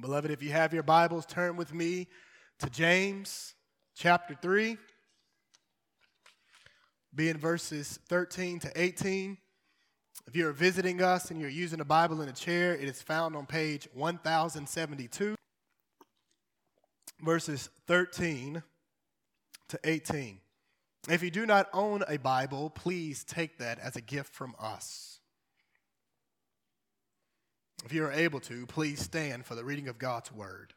Beloved, if you have your Bibles, turn with me to James chapter 3, be in verses 13 to 18. If you're visiting us and you're using a Bible in a chair, it is found on page 1072, verses 13 to 18. If you do not own a Bible, please take that as a gift from us. If you are able to, please stand for the reading of God's Word.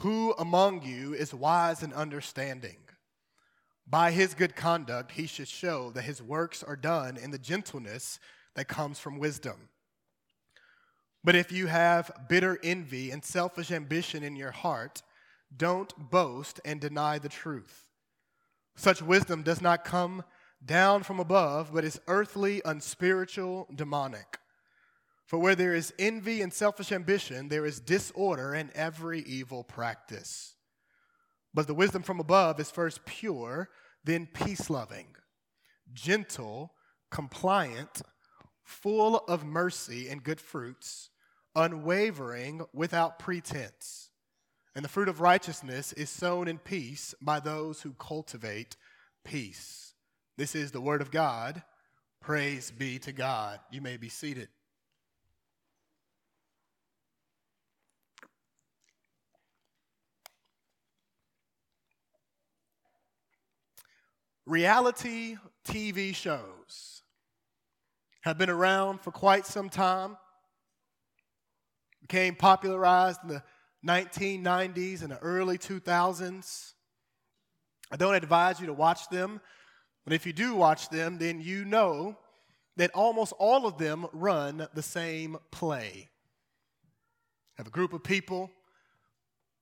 Who among you is wise and understanding? By his good conduct, he should show that his works are done in the gentleness that comes from wisdom. But if you have bitter envy and selfish ambition in your heart, don't boast and deny the truth. Such wisdom does not come down from above, but is earthly, unspiritual, demonic. For where there is envy and selfish ambition, there is disorder and every evil practice. But the wisdom from above is first pure, then peace loving, gentle, compliant, full of mercy and good fruits, unwavering, without pretense. And the fruit of righteousness is sown in peace by those who cultivate peace. This is the word of God. Praise be to God. You may be seated. Reality TV shows have been around for quite some time, became popularized in the 1990s and the early 2000s. I don't advise you to watch them, but if you do watch them, then you know that almost all of them run the same play. Have a group of people,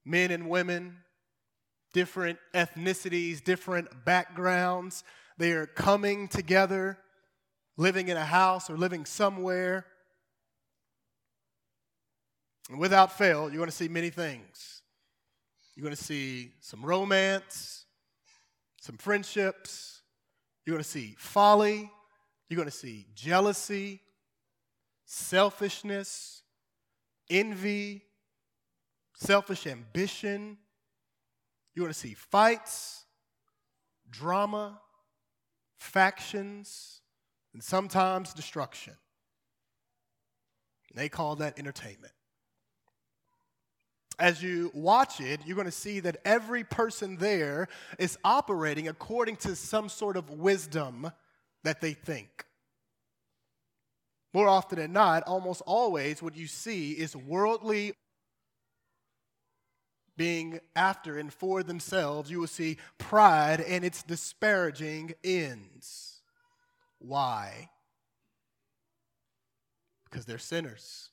men and women, different ethnicities, different backgrounds. They are coming together, living in a house or living somewhere. And without fail, you're going to see many things. You're going to see some romance, some friendships. You're going to see folly. You're going to see jealousy, selfishness, envy, selfish ambition you're going to see fights, drama, factions, and sometimes destruction. And they call that entertainment. As you watch it, you're going to see that every person there is operating according to some sort of wisdom that they think. More often than not, almost always, what you see is worldly being after and for themselves, you will see pride and its disparaging ends. Why? Because they're sinners.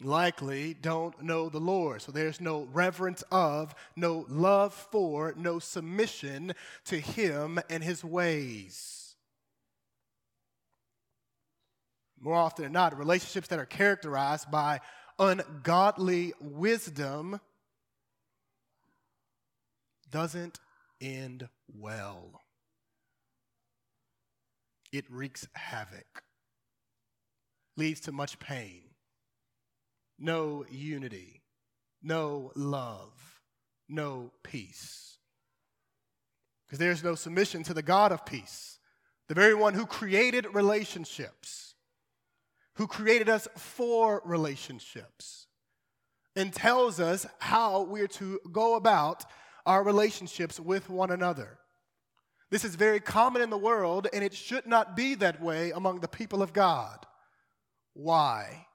Likely don't know the Lord. So there's no reverence of, no love for, no submission to Him and His ways. More often than not, relationships that are characterized by ungodly wisdom doesn't end well. It wreaks havoc, leads to much pain, no unity, no love, no peace. Because there's no submission to the God of peace, the very one who created relationships who created us for relationships and tells us how we're to go about our relationships with one another. This is very common in the world, and it should not be that way among the people of God. Why?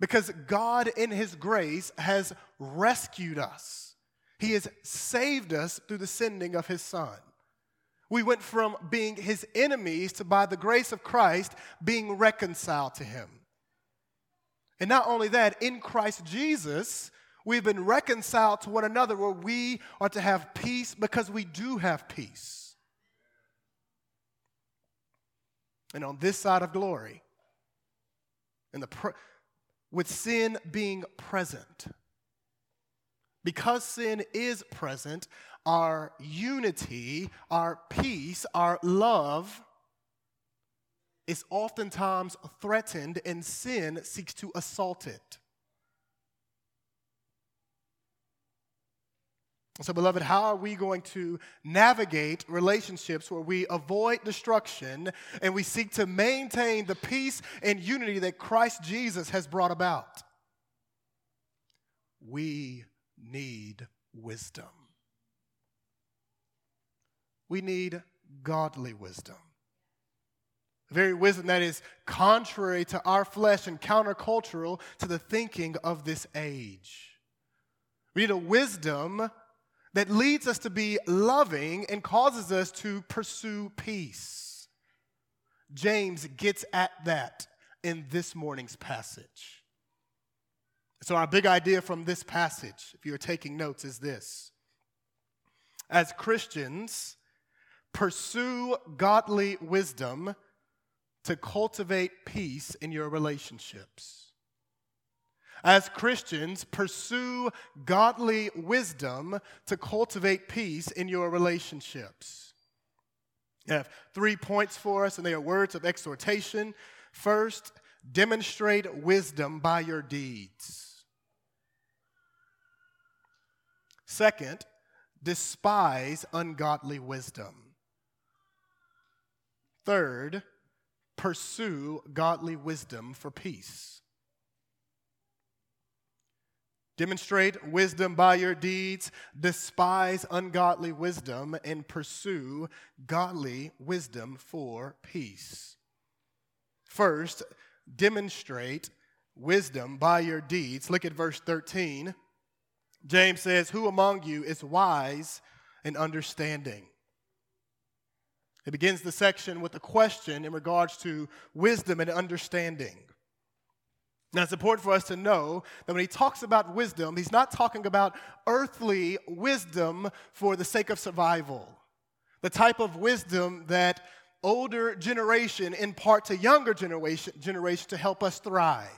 Because God, in His grace, has rescued us. He has saved us through the sending of His Son. We went from being his enemies to, by the grace of Christ, being reconciled to him. And not only that, in Christ Jesus, we've been reconciled to one another where we are to have peace because we do have peace. And on this side of glory, in the with sin being present, because sin is present, our unity, our peace, our love is oftentimes threatened and sin seeks to assault it. So, beloved, how are we going to navigate relationships where we avoid destruction and we seek to maintain the peace and unity that Christ Jesus has brought about? We need wisdom. We need godly wisdom. Very wisdom that is contrary to our flesh and countercultural to the thinking of this age. We need a wisdom that leads us to be loving and causes us to pursue peace. James gets at that in this morning's passage. So, our big idea from this passage, if you're taking notes, is this. As Christians, pursue godly wisdom to cultivate peace in your relationships. As Christians, pursue godly wisdom to cultivate peace in your relationships. I have three points for us, and they are words of exhortation. First, demonstrate wisdom by your deeds. Second, despise ungodly wisdom. Third, pursue godly wisdom for peace. Demonstrate wisdom by your deeds, despise ungodly wisdom, and pursue godly wisdom for peace. First, demonstrate wisdom by your deeds. Look at verse 13. James says, Who among you is wise and understanding? It begins the section with a question in regards to wisdom and understanding. Now, it's important for us to know that when he talks about wisdom, he's not talking about earthly wisdom for the sake of survival. The type of wisdom that older generation impart to younger generation, generation to help us thrive.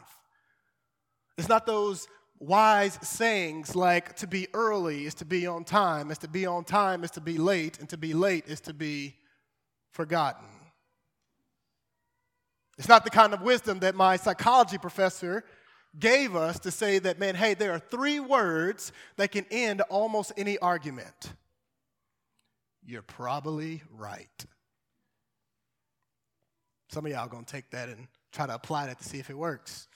It's not those wise sayings like to be early is to be on time, is to be on time is to be late, and to be late is to be forgotten. It's not the kind of wisdom that my psychology professor gave us to say that, man, hey, there are three words that can end almost any argument. You're probably right. Some of y'all are gonna take that and try to apply that to see if it works.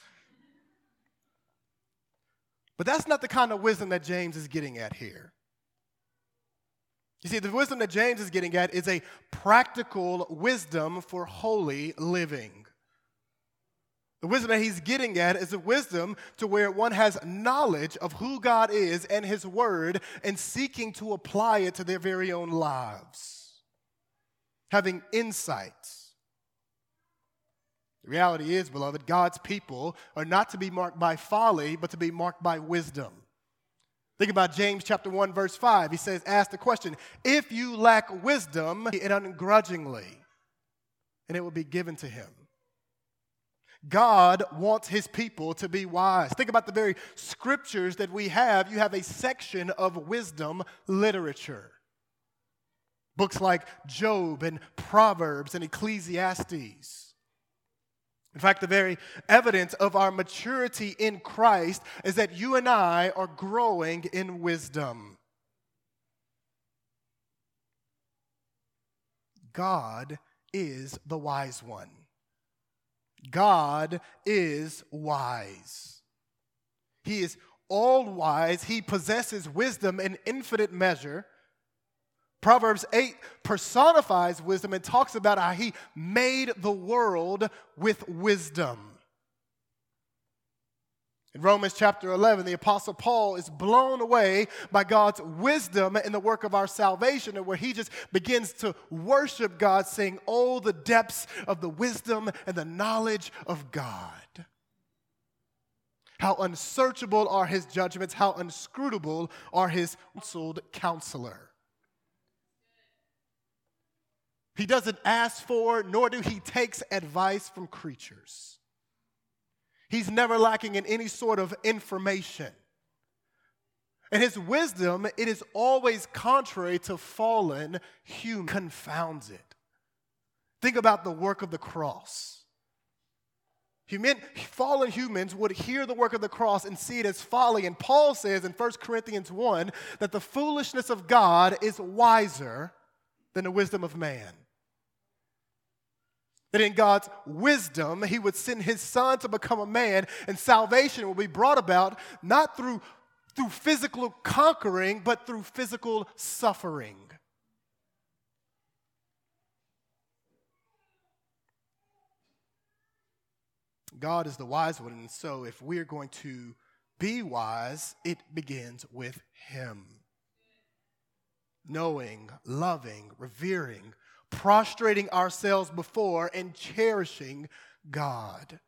But that's not the kind of wisdom that James is getting at here. You see, the wisdom that James is getting at is a practical wisdom for holy living. The wisdom that he's getting at is a wisdom to where one has knowledge of who God is and his word and seeking to apply it to their very own lives. Having insights. The reality is, beloved, God's people are not to be marked by folly, but to be marked by wisdom. Think about James chapter 1, verse 5. He says, Ask the question, if you lack wisdom, it ungrudgingly, and it will be given to him. God wants his people to be wise. Think about the very scriptures that we have. You have a section of wisdom literature. Books like Job and Proverbs and Ecclesiastes. In fact, the very evidence of our maturity in Christ is that you and I are growing in wisdom. God is the wise one. God is wise. He is all wise. He possesses wisdom in infinite measure. Proverbs 8 personifies wisdom and talks about how he made the world with wisdom. In Romans chapter 11, the Apostle Paul is blown away by God's wisdom in the work of our salvation, and where he just begins to worship God, saying, Oh, the depths of the wisdom and the knowledge of God. How unsearchable are his judgments, how inscrutable are his counseled counselor. He doesn't ask for, nor do he takes advice from creatures. He's never lacking in any sort of information. And his wisdom, it is always contrary to fallen human, confounds it. Think about the work of the cross. Human, fallen humans would hear the work of the cross and see it as folly. And Paul says in 1 Corinthians 1 that the foolishness of God is wiser than the wisdom of man. That in God's wisdom, he would send his son to become a man, and salvation will be brought about not through, through physical conquering, but through physical suffering. God is the wise one. And so, if we're going to be wise, it begins with Him. Knowing, loving, revering, prostrating ourselves before, and cherishing God.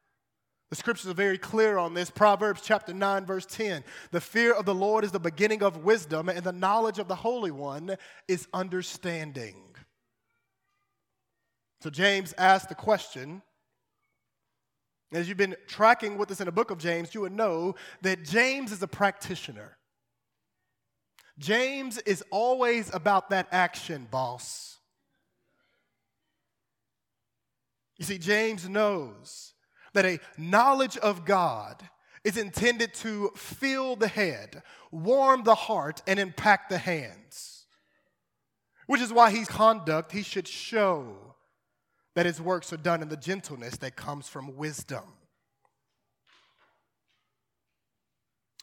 The scriptures are very clear on this. Proverbs chapter 9, verse 10. The fear of the Lord is the beginning of wisdom, and the knowledge of the Holy One is understanding. So James asked the question as you've been tracking with us in the book of James, you would know that James is a practitioner. James is always about that action, boss. You see, James knows that a knowledge of God is intended to fill the head, warm the heart, and impact the hands. Which is why his conduct, he should show that his works are done in the gentleness that comes from wisdom.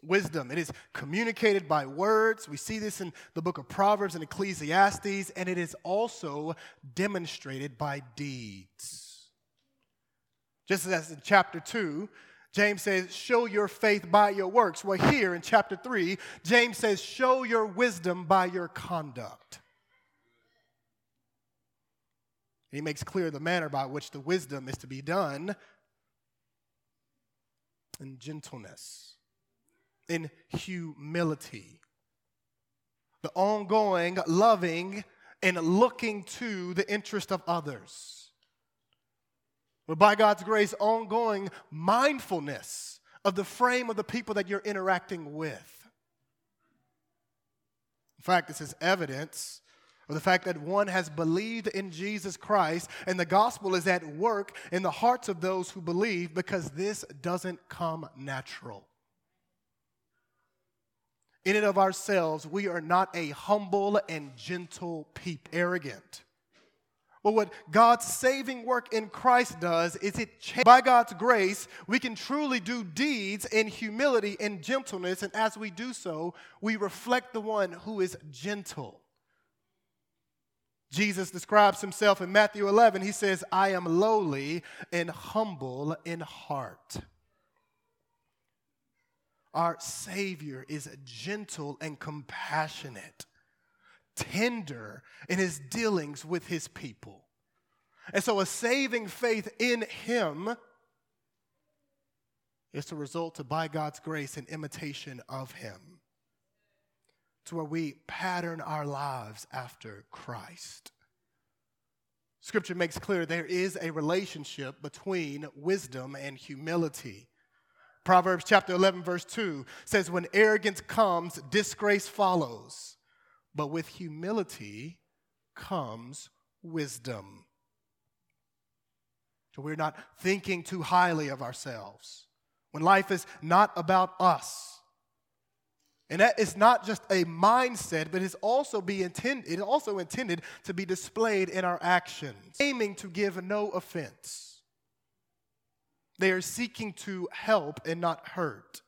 Wisdom, it is communicated by words. We see this in the book of Proverbs and Ecclesiastes, and it is also demonstrated by deeds. Just as in chapter 2, James says, Show your faith by your works. Well, here in chapter 3, James says, Show your wisdom by your conduct. he makes clear the manner by which the wisdom is to be done in gentleness, in humility, the ongoing loving and looking to the interest of others. But by God's grace, ongoing mindfulness of the frame of the people that you're interacting with. In fact, this is evidence of the fact that one has believed in Jesus Christ and the gospel is at work in the hearts of those who believe because this doesn't come natural. In and of ourselves, we are not a humble and gentle people, arrogant. But what God's saving work in Christ does is it by God's grace, we can truly do deeds in humility and gentleness. And as we do so, we reflect the one who is gentle. Jesus describes himself in Matthew 11. He says, I am lowly and humble in heart. Our Savior is gentle and compassionate, tender in his dealings with his people. And so, a saving faith in him is to result to, by God's grace, an imitation of him to where we pattern our lives after Christ. Scripture makes clear there is a relationship between wisdom and humility. Proverbs chapter 11, verse 2 says, When arrogance comes, disgrace follows, but with humility comes wisdom. So we're not thinking too highly of ourselves. When life is not about us, and that is not just a mindset, but it's also be intended, it is also intended to be displayed in our actions, aiming to give no offense. They are seeking to help and not hurt.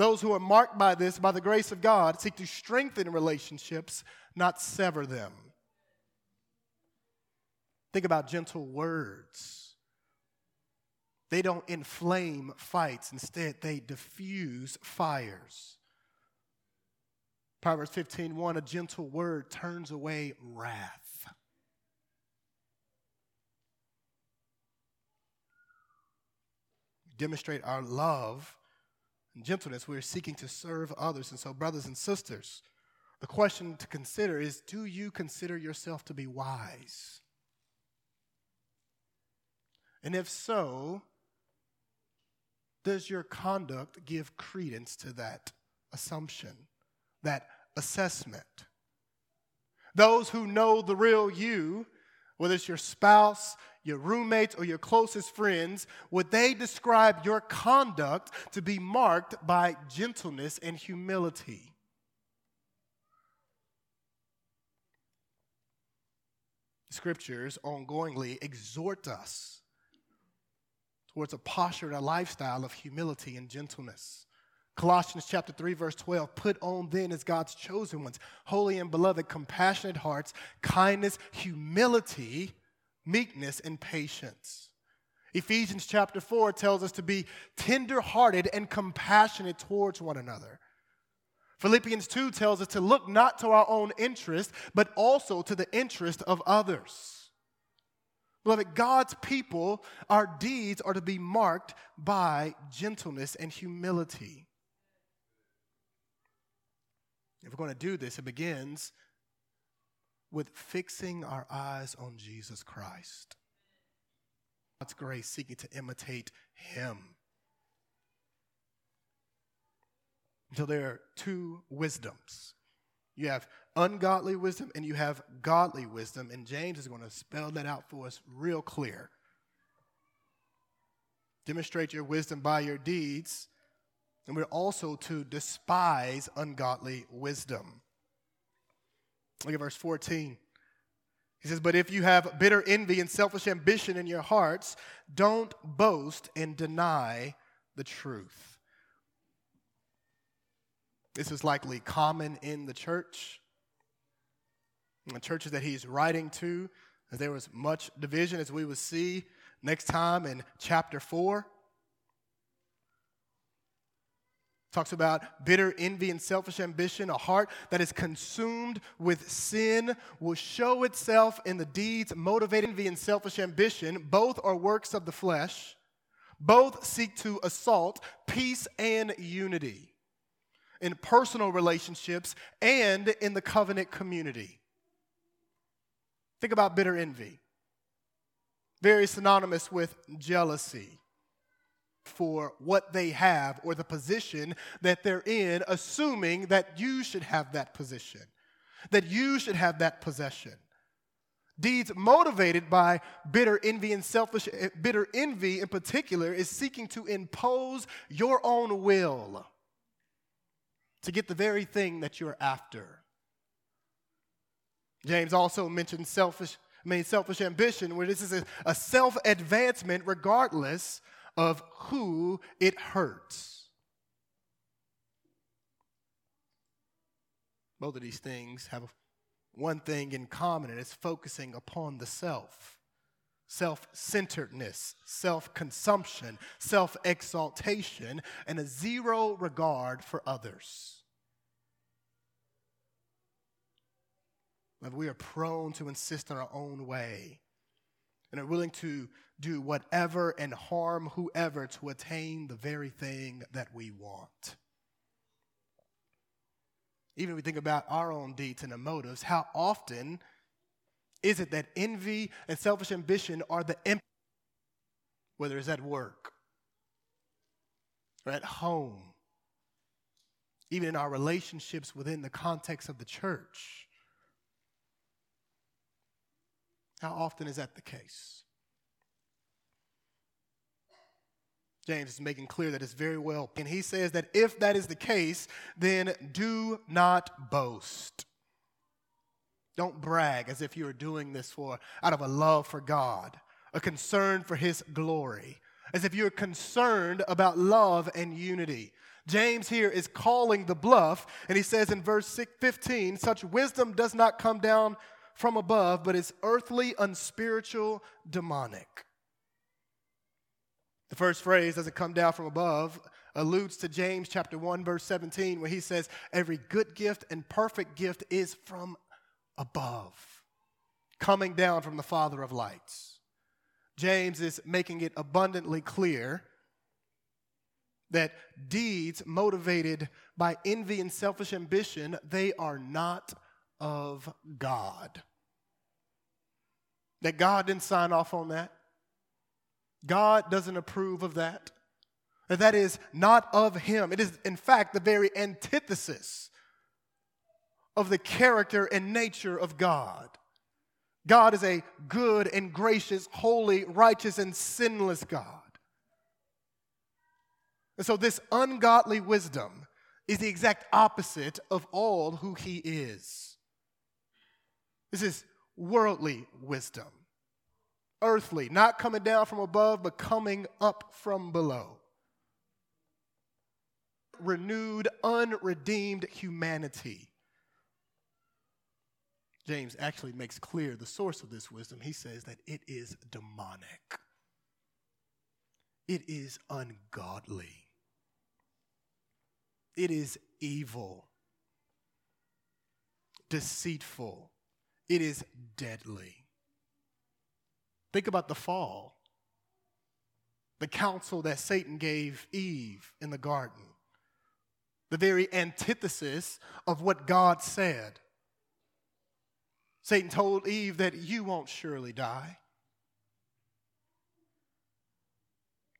Those who are marked by this, by the grace of God, seek to strengthen relationships, not sever them. Think about gentle words. They don't inflame fights, instead, they diffuse fires. Proverbs 15 1 A gentle word turns away wrath. Demonstrate our love and gentleness. We're seeking to serve others. And so, brothers and sisters, the question to consider is do you consider yourself to be wise? And if so, does your conduct give credence to that assumption, that assessment? Those who know the real you whether it's your spouse, your roommates, or your closest friends, would they describe your conduct to be marked by gentleness and humility? Scriptures ongoingly exhort us towards a posture and a lifestyle of humility and gentleness. Colossians chapter 3 verse 12 put on then as God's chosen ones holy and beloved compassionate hearts kindness humility meekness and patience. Ephesians chapter 4 tells us to be tender-hearted and compassionate towards one another. Philippians 2 tells us to look not to our own interest but also to the interest of others. Beloved, God's people, our deeds are to be marked by gentleness and humility. If we're going to do this, it begins with fixing our eyes on Jesus Christ. God's grace, seeking to imitate Him. Until there are two wisdoms. You have ungodly wisdom and you have godly wisdom, and James is going to spell that out for us real clear. Demonstrate your wisdom by your deeds, and we're also to despise ungodly wisdom. Look at verse 14. He says, But if you have bitter envy and selfish ambition in your hearts, don't boast and deny the truth. This is likely common in the church. In the churches that he's writing to, there was much division, as we will see next time in chapter 4. Talks about bitter envy and selfish ambition. A heart that is consumed with sin will show itself in the deeds motivated envy and selfish ambition. Both are works of the flesh. Both seek to assault peace and unity in personal relationships and in the covenant community. Think about bitter envy. Very synonymous with jealousy for what they have or the position that they're in, assuming that you should have that position, that you should have that possession. Deeds motivated by bitter envy and selfish, eh, bitter envy in particular, is seeking to impose your own will to get the very thing that you're after. James also mentioned selfish, I mean, selfish ambition, where this is a, a self advancement regardless of who it hurts. Both of these things have one thing in common, and it's focusing upon the self self centeredness, self consumption, self exaltation, and a zero regard for others. we are prone to insist on our own way and are willing to do whatever and harm whoever to attain the very thing that we want. Even if we think about our own deeds and motives, how often is it that envy and selfish ambition are the imp- whether it's at work or at home, even in our relationships within the context of the church? How often is that the case? James is making clear that it's very well. And he says that if that is the case, then do not boast. Don't brag as if you are doing this for out of a love for God, a concern for his glory, as if you're concerned about love and unity. James here is calling the bluff, and he says in verse 15, such wisdom does not come down from above, but is earthly, unspiritual, demonic. The first phrase, doesn't come down from above, alludes to James chapter 1, verse 17, where he says, Every good gift and perfect gift is from above, coming down from the Father of lights. James is making it abundantly clear that deeds motivated by envy and selfish ambition, they are not of God. That God didn't sign off on that. God doesn't approve of that. That is not of Him. It is, in fact, the very antithesis of the character and nature of God. God is a good and gracious, holy, righteous, and sinless God. And so, this ungodly wisdom is the exact opposite of all who He is. This is worldly wisdom, earthly, not coming down from above, but coming up from below. Renewed, unredeemed humanity. James actually makes clear the source of this wisdom. He says that it is demonic, it is ungodly, it is evil, deceitful, it is deadly. Think about the fall, the counsel that Satan gave Eve in the garden, the very antithesis of what God said. Satan told Eve that you won't surely die.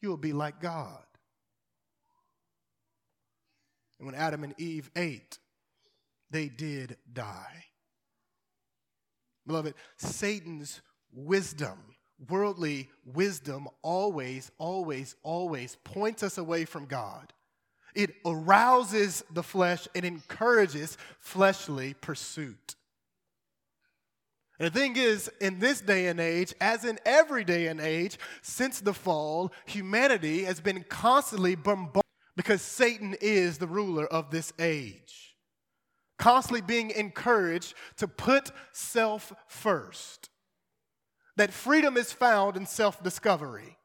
You will be like God. And when Adam and Eve ate, they did die. Beloved, Satan's wisdom, worldly wisdom, always, always, always points us away from God. It arouses the flesh and encourages fleshly pursuit. And the thing is, in this day and age, as in every day and age, since the fall, humanity has been constantly bombarded because Satan is the ruler of this age constantly being encouraged to put self first. That freedom is found in self discovery.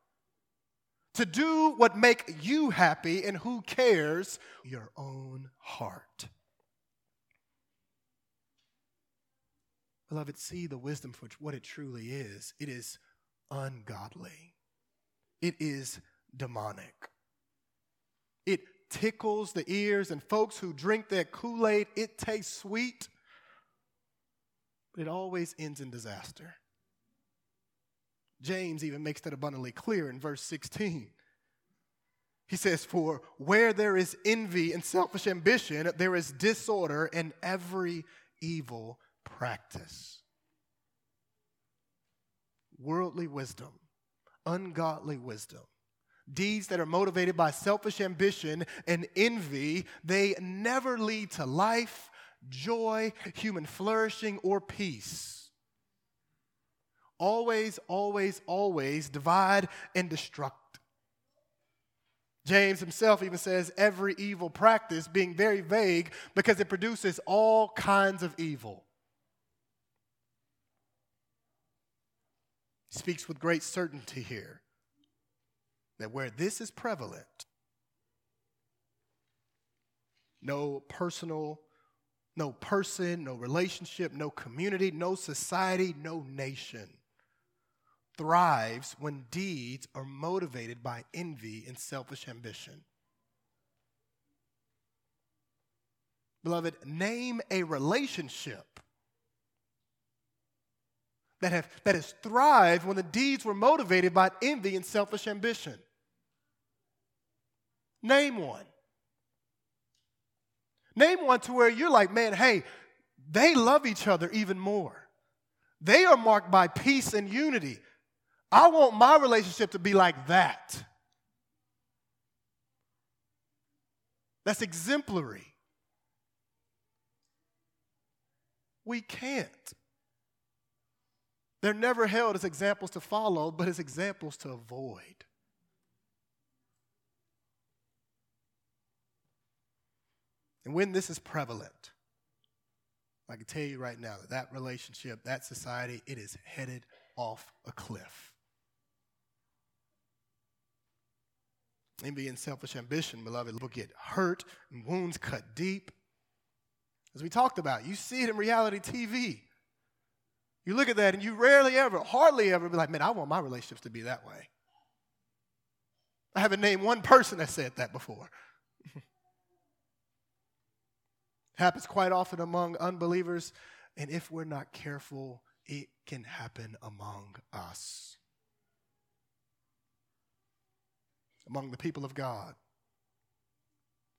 To do what make you happy and who cares your own heart. Beloved, see the wisdom for what it truly is. It is ungodly. It is demonic. It tickles the ears, and folks who drink that Kool Aid, it tastes sweet, but it always ends in disaster. James even makes that abundantly clear in verse 16. He says, For where there is envy and selfish ambition, there is disorder and every evil practice. Worldly wisdom, ungodly wisdom, deeds that are motivated by selfish ambition and envy, they never lead to life, joy, human flourishing, or peace. Always, always, always divide and destruct. James himself even says every evil practice being very vague because it produces all kinds of evil. He speaks with great certainty here that where this is prevalent, no personal, no person, no relationship, no community, no society, no nation thrives when deeds are motivated by envy and selfish ambition. Beloved, name a relationship that, have, that has thrived when the deeds were motivated by envy and selfish ambition. Name one. Name one to where you're like, man, hey, they love each other even more. They are marked by peace and unity. I want my relationship to be like that. That's exemplary. We can't. They're never held as examples to follow, but as examples to avoid. And when this is prevalent, I can tell you right now that that relationship, that society, it is headed off a cliff. Envy and selfish ambition, beloved, will get hurt and wounds cut deep. As we talked about, you see it in reality TV. You look at that and you rarely ever, hardly ever be like, man, I want my relationships to be that way. I haven't named one person that said that before. Happens quite often among unbelievers, and if we're not careful, it can happen among us. Among the people of God,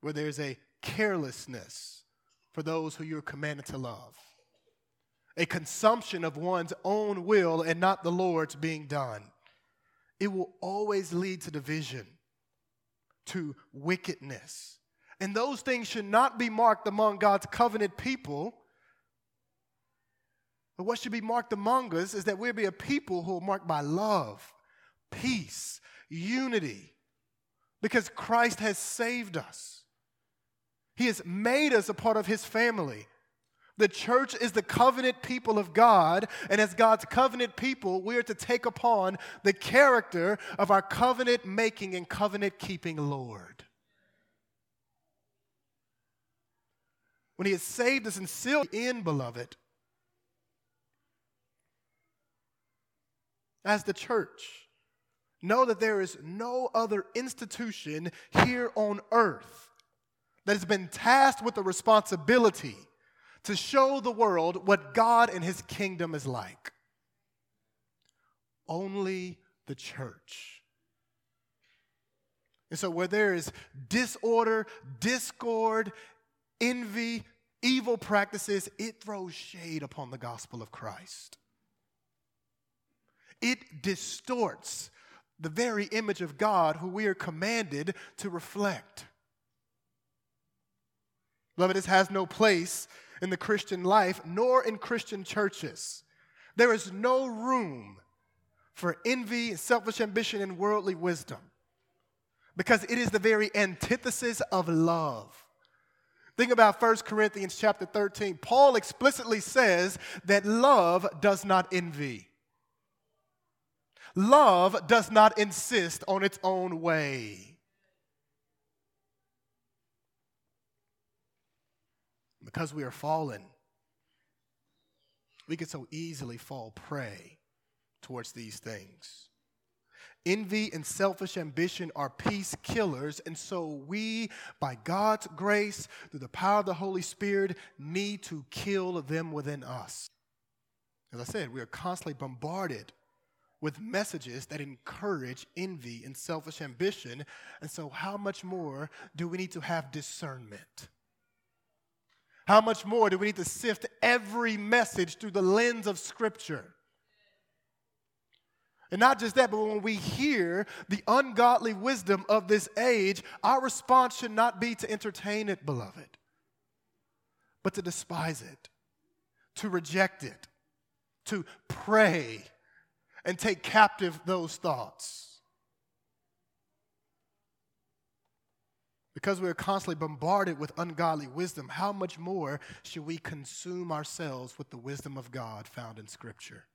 where there's a carelessness for those who you're commanded to love a consumption of one's own will and not the Lord's being done. It will always lead to division, to wickedness. And those things should not be marked among God's covenant people. But what should be marked among us is that we'll be a people who are marked by love, peace, unity, because Christ has saved us. He has made us a part of His family. The church is the covenant people of God, and as God's covenant people, we are to take upon the character of our covenant making and covenant keeping Lord. When He has saved us and sealed in, beloved, as the church, know that there is no other institution here on earth that has been tasked with the responsibility to show the world what God and his kingdom is like. Only the church. And so, where there is disorder, discord, envy, evil practices, it throws shade upon the gospel of Christ. It distorts the very image of God who we are commanded to reflect. Beloved, this has no place in the Christian life nor in Christian churches. There is no room for envy, selfish ambition, and worldly wisdom because it is the very antithesis of love. Think about 1 Corinthians chapter 13. Paul explicitly says that love does not envy. Love does not insist on its own way. Because we are fallen, we can so easily fall prey towards these things. Envy and selfish ambition are peace killers, and so we, by God's grace, through the power of the Holy Spirit, need to kill them within us. As I said, we are constantly bombarded with messages that encourage envy and selfish ambition, and so how much more do we need to have discernment? How much more do we need to sift every message through the lens of Scripture? And not just that, but when we hear the ungodly wisdom of this age, our response should not be to entertain it, beloved, but to despise it, to reject it, to pray and take captive those thoughts. Because we are constantly bombarded with ungodly wisdom, how much more should we consume ourselves with the wisdom of God found in Scripture?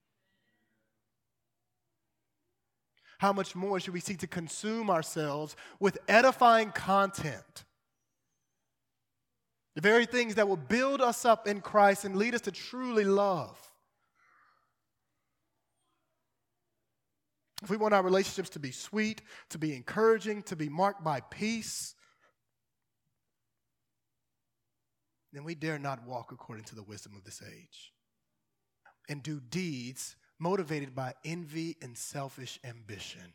How much more should we seek to consume ourselves with edifying content? The very things that will build us up in Christ and lead us to truly love. If we want our relationships to be sweet, to be encouraging, to be marked by peace, then we dare not walk according to the wisdom of this age and do deeds motivated by envy and selfish ambition.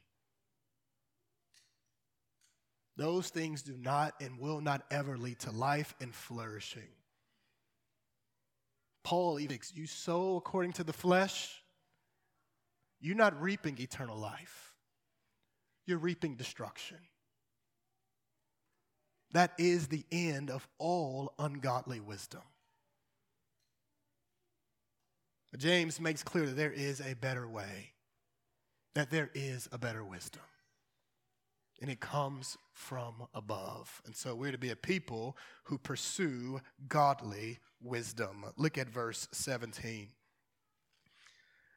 Those things do not and will not ever lead to life and flourishing. Paul you sow according to the flesh, you're not reaping eternal life. You're reaping destruction. That is the end of all ungodly wisdom. James makes clear that there is a better way, that there is a better wisdom. And it comes from above. And so we're to be a people who pursue godly wisdom. Look at verse 17.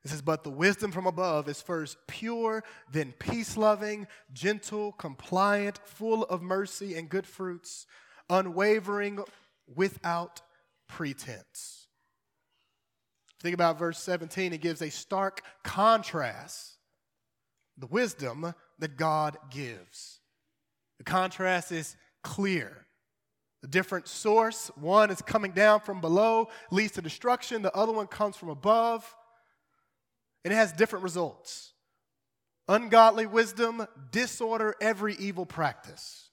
It says, But the wisdom from above is first pure, then peace loving, gentle, compliant, full of mercy and good fruits, unwavering, without pretense. Think about verse 17, it gives a stark contrast the wisdom that God gives. The contrast is clear. The different source, one is coming down from below, leads to destruction, the other one comes from above and it has different results. Ungodly wisdom, disorder every evil practice.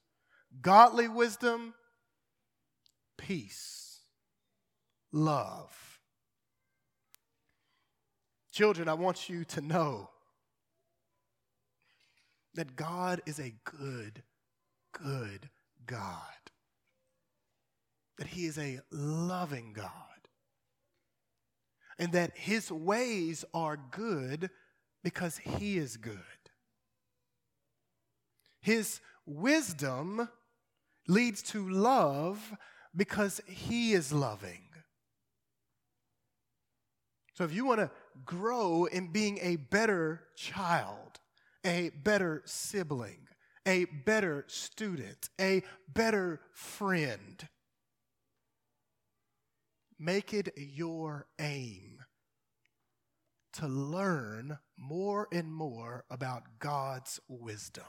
Godly wisdom, peace, love. Children, I want you to know that God is a good, good God. That He is a loving God. And that His ways are good because He is good. His wisdom leads to love because He is loving. So if you want to grow in being a better child, a better sibling, a better student, a better friend. Make it your aim to learn more and more about God's wisdom.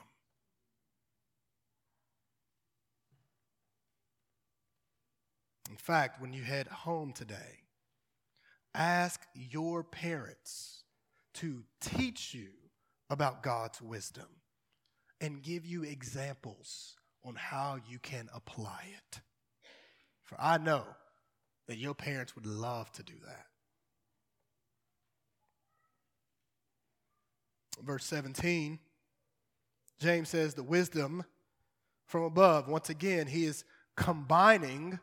In fact, when you head home today, ask your parents to teach you about God's wisdom and give you examples on how you can apply it. For I know that your parents would love to do that. Verse 17, James says the wisdom from above. Once again, he is combining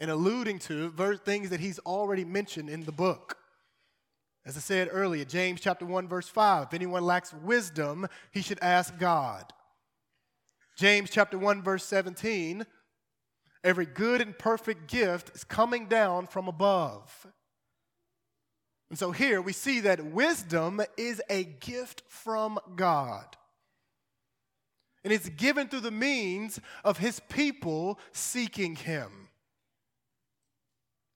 and alluding to things that he's already mentioned in the book. As I said earlier, James chapter 1 verse 5, if anyone lacks wisdom, he should ask God. James chapter 1 verse 17, every good and perfect gift is coming down from above. And so here we see that wisdom is a gift from God. And it's given through the means of his people seeking him.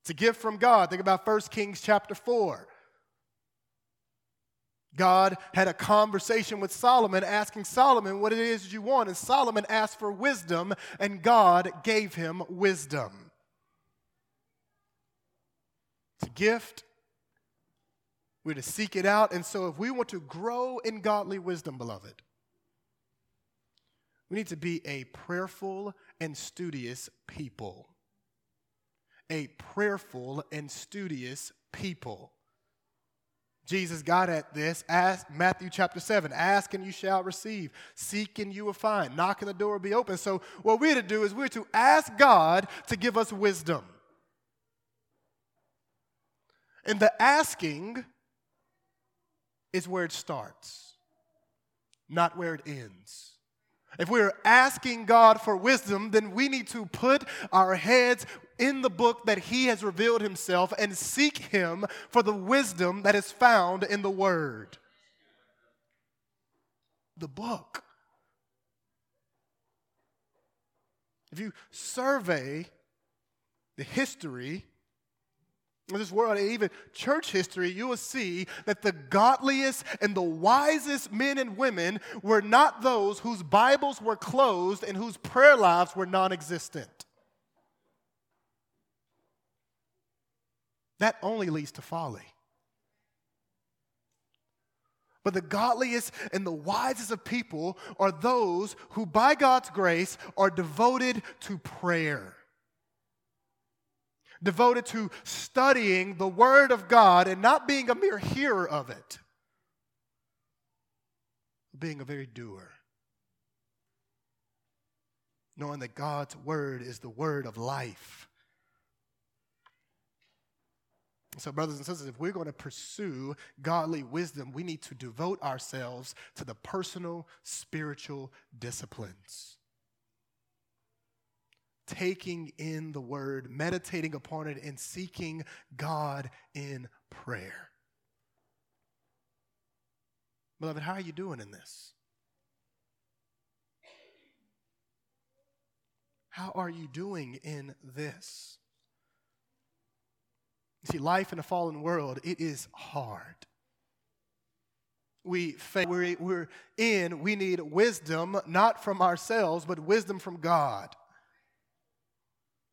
It's a gift from God. Think about 1 Kings chapter 4. God had a conversation with Solomon, asking Solomon what it is you want. And Solomon asked for wisdom, and God gave him wisdom. It's a gift. We're to seek it out. And so, if we want to grow in godly wisdom, beloved, we need to be a prayerful and studious people. A prayerful and studious people. Jesus got at this. Ask Matthew chapter 7. Ask and you shall receive. Seek and you will find. Knock and the door will be open. So what we're to do is we're to ask God to give us wisdom. And the asking is where it starts, not where it ends. If we're asking God for wisdom, then we need to put our heads in the book that He has revealed Himself and seek Him for the wisdom that is found in the Word. The book. If you survey the history of this world, even church history, you will see that the godliest and the wisest men and women were not those whose Bibles were closed and whose prayer lives were non existent. That only leads to folly. But the godliest and the wisest of people are those who, by God's grace, are devoted to prayer devoted to studying the Word of God and not being a mere hearer of it, being a very doer. Knowing that God's Word is the Word of life. So, brothers and sisters, if we're going to pursue godly wisdom, we need to devote ourselves to the personal spiritual disciplines taking in the word, meditating upon it, and seeking God in prayer. Beloved, how are you doing in this? How are you doing in this? You see, life in a fallen world, it is hard. We we're, we're in, we need wisdom, not from ourselves, but wisdom from God.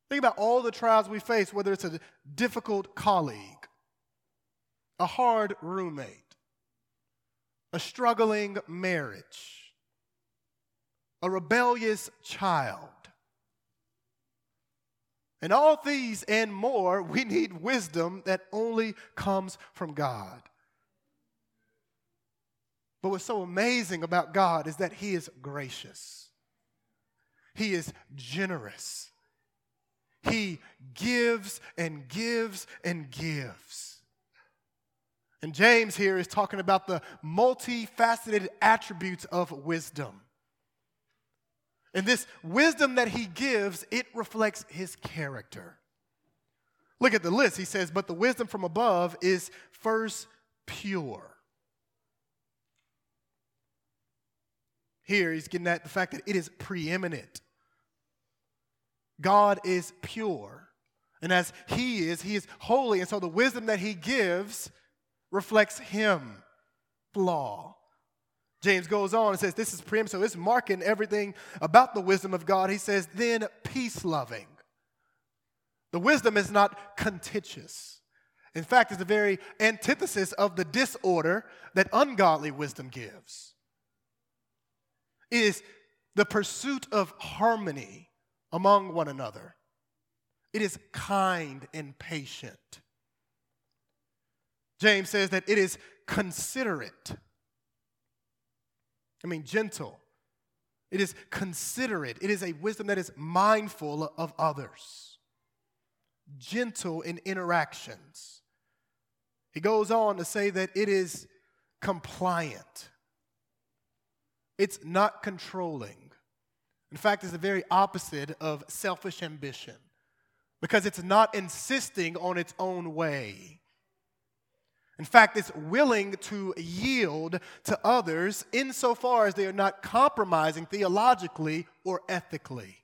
Think about all the trials we face, whether it's a difficult colleague, a hard roommate, a struggling marriage, a rebellious child. And all these and more, we need wisdom that only comes from God. But what's so amazing about God is that He is gracious, He is generous. He gives and gives and gives. And James here is talking about the multifaceted attributes of wisdom. And this wisdom that he gives, it reflects his character. Look at the list. He says, But the wisdom from above is first pure. Here, he's getting at the fact that it is preeminent. God is pure. And as he is, he is holy. And so the wisdom that he gives reflects him, flaw. James goes on and says, This is preeminent. So it's marking everything about the wisdom of God. He says, Then peace loving. The wisdom is not contentious. In fact, it's the very antithesis of the disorder that ungodly wisdom gives. It is the pursuit of harmony among one another. It is kind and patient. James says that it is considerate. I mean, gentle. It is considerate. It is a wisdom that is mindful of others, gentle in interactions. He goes on to say that it is compliant, it's not controlling. In fact, it's the very opposite of selfish ambition because it's not insisting on its own way. In fact, it's willing to yield to others insofar as they are not compromising theologically or ethically.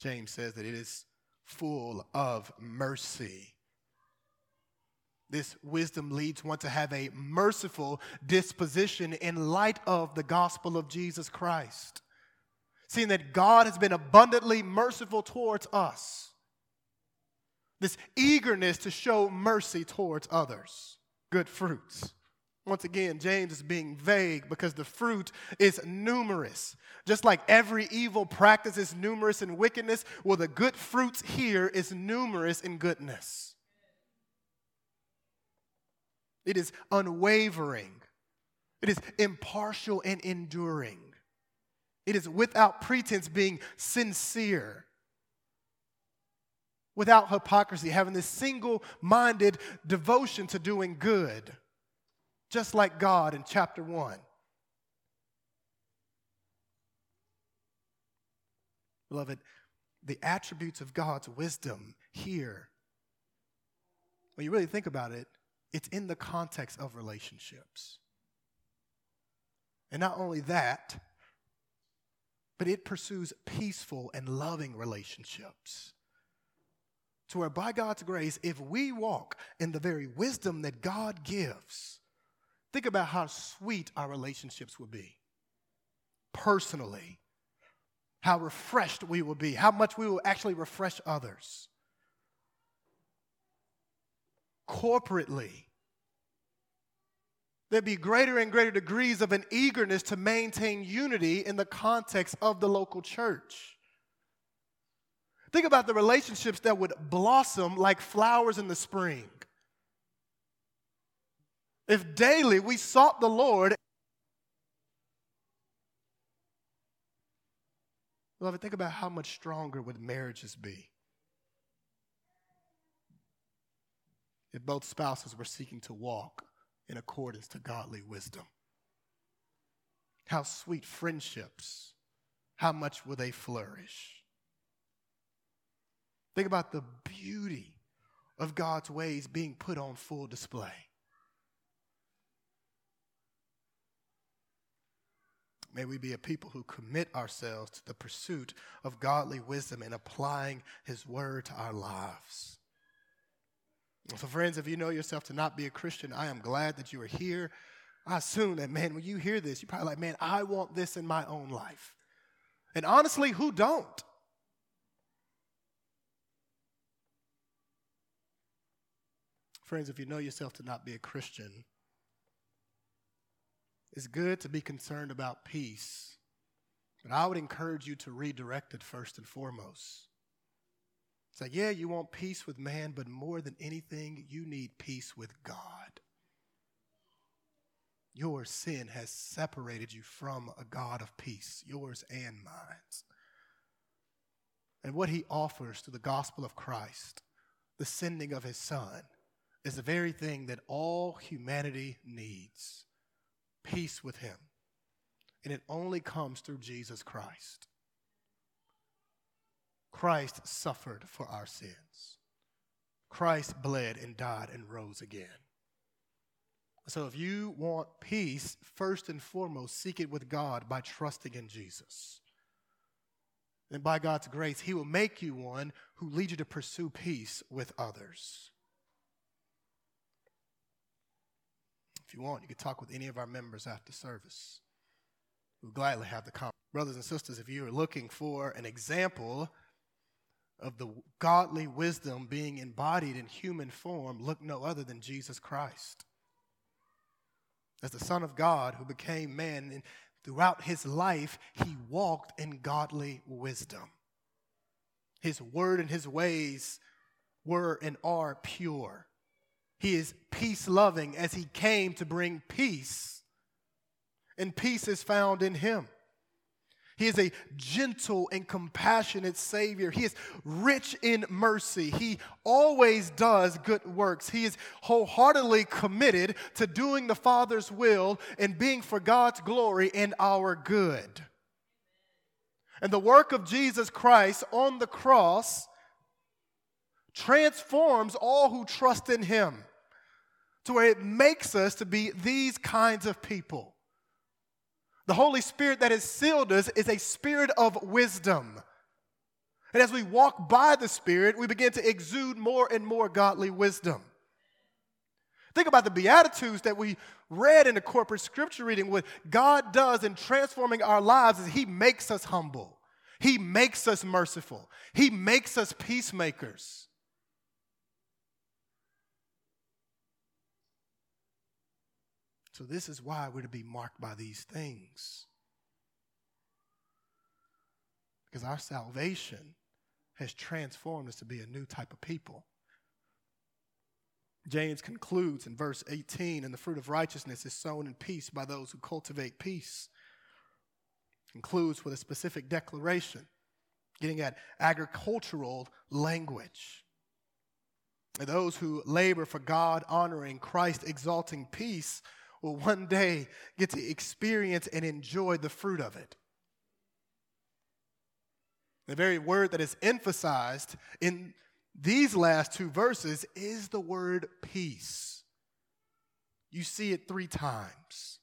James says that it is full of mercy. This wisdom leads one to have a merciful disposition in light of the gospel of Jesus Christ. Seeing that God has been abundantly merciful towards us. This eagerness to show mercy towards others. Good fruits. Once again, James is being vague because the fruit is numerous. Just like every evil practice is numerous in wickedness, well, the good fruits here is numerous in goodness. It is unwavering. It is impartial and enduring. It is without pretense being sincere, without hypocrisy, having this single minded devotion to doing good, just like God in chapter 1. Beloved, the attributes of God's wisdom here, when you really think about it, it's in the context of relationships. And not only that, but it pursues peaceful and loving relationships. To where, by God's grace, if we walk in the very wisdom that God gives, think about how sweet our relationships will be. Personally, how refreshed we will be, how much we will actually refresh others corporately. There'd be greater and greater degrees of an eagerness to maintain unity in the context of the local church. Think about the relationships that would blossom like flowers in the spring. If daily we sought the Lord, beloved, think about how much stronger would marriages be. if both spouses were seeking to walk in accordance to godly wisdom. How sweet friendships, how much will they flourish? Think about the beauty of God's ways being put on full display. May we be a people who commit ourselves to the pursuit of godly wisdom and applying His word to our lives. So, friends, if you know yourself to not be a Christian, I am glad that you are here. I assume that, man, when you hear this, you're probably like, man, I want this in my own life. And honestly, who don't? Friends, if you know yourself to not be a Christian, it's good to be concerned about peace, but I would encourage you to redirect it first and foremost. It's like, yeah, you want peace with man, but more than anything, you need peace with God. Your sin has separated you from a God of peace, yours and mine. And what he offers through the gospel of Christ, the sending of his son, is the very thing that all humanity needs peace with him. And it only comes through Jesus Christ. Christ suffered for our sins. Christ bled and died and rose again. So if you want peace, first and foremost, seek it with God by trusting in Jesus. And by God's grace, He will make you one who leads you to pursue peace with others. If you want, you can talk with any of our members after service. We'll gladly have the conversation. Brothers and sisters, if you are looking for an example of the godly wisdom being embodied in human form, look no other than Jesus Christ. As the Son of God who became man, and throughout his life, he walked in godly wisdom. His word and his ways were and are pure. He is peace loving as he came to bring peace, and peace is found in him. He is a gentle and compassionate Savior. He is rich in mercy. He always does good works. He is wholeheartedly committed to doing the Father's will and being for God's glory and our good. And the work of Jesus Christ on the cross transforms all who trust in Him to where it makes us to be these kinds of people. The Holy Spirit that has sealed us is a spirit of wisdom. And as we walk by the Spirit, we begin to exude more and more godly wisdom. Think about the Beatitudes that we read in the corporate scripture reading. What God does in transforming our lives is He makes us humble, He makes us merciful, He makes us peacemakers. So, this is why we're to be marked by these things. Because our salvation has transformed us to be a new type of people. James concludes in verse 18 and the fruit of righteousness is sown in peace by those who cultivate peace. Concludes with a specific declaration, getting at agricultural language. Those who labor for God honoring, Christ exalting peace will one day get to experience and enjoy the fruit of it. The very word that is emphasized in these last two verses is the word peace. You see it three times.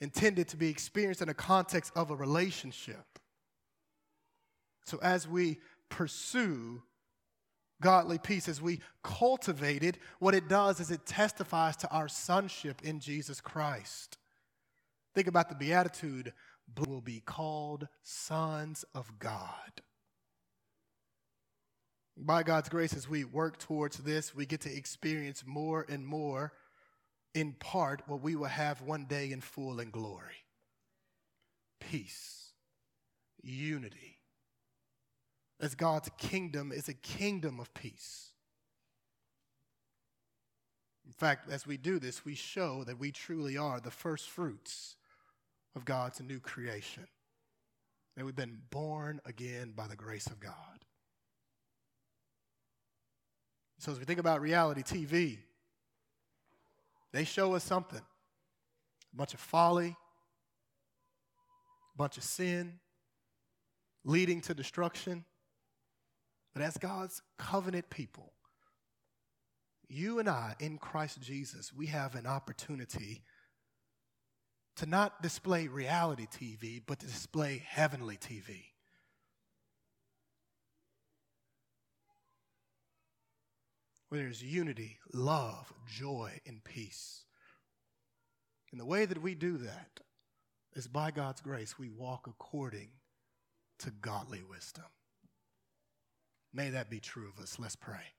Intended to be experienced in a context of a relationship. So as we pursue godly peace, as we cultivate it, what it does is it testifies to our sonship in Jesus Christ. Think about the Beatitude will be called sons of God. By God's grace, as we work towards this, we get to experience more and more, in part, what we will have one day in full and glory peace, unity, as God's kingdom is a kingdom of peace. In fact, as we do this, we show that we truly are the first fruits of God's new creation. That we've been born again by the grace of God. So, as we think about reality TV, they show us something a bunch of folly, a bunch of sin, leading to destruction. But as God's covenant people, you and I in Christ Jesus, we have an opportunity to not display reality TV, but to display heavenly TV. Where there's unity, love, joy, and peace. And the way that we do that is by God's grace, we walk according to godly wisdom. May that be true of us. Let's pray.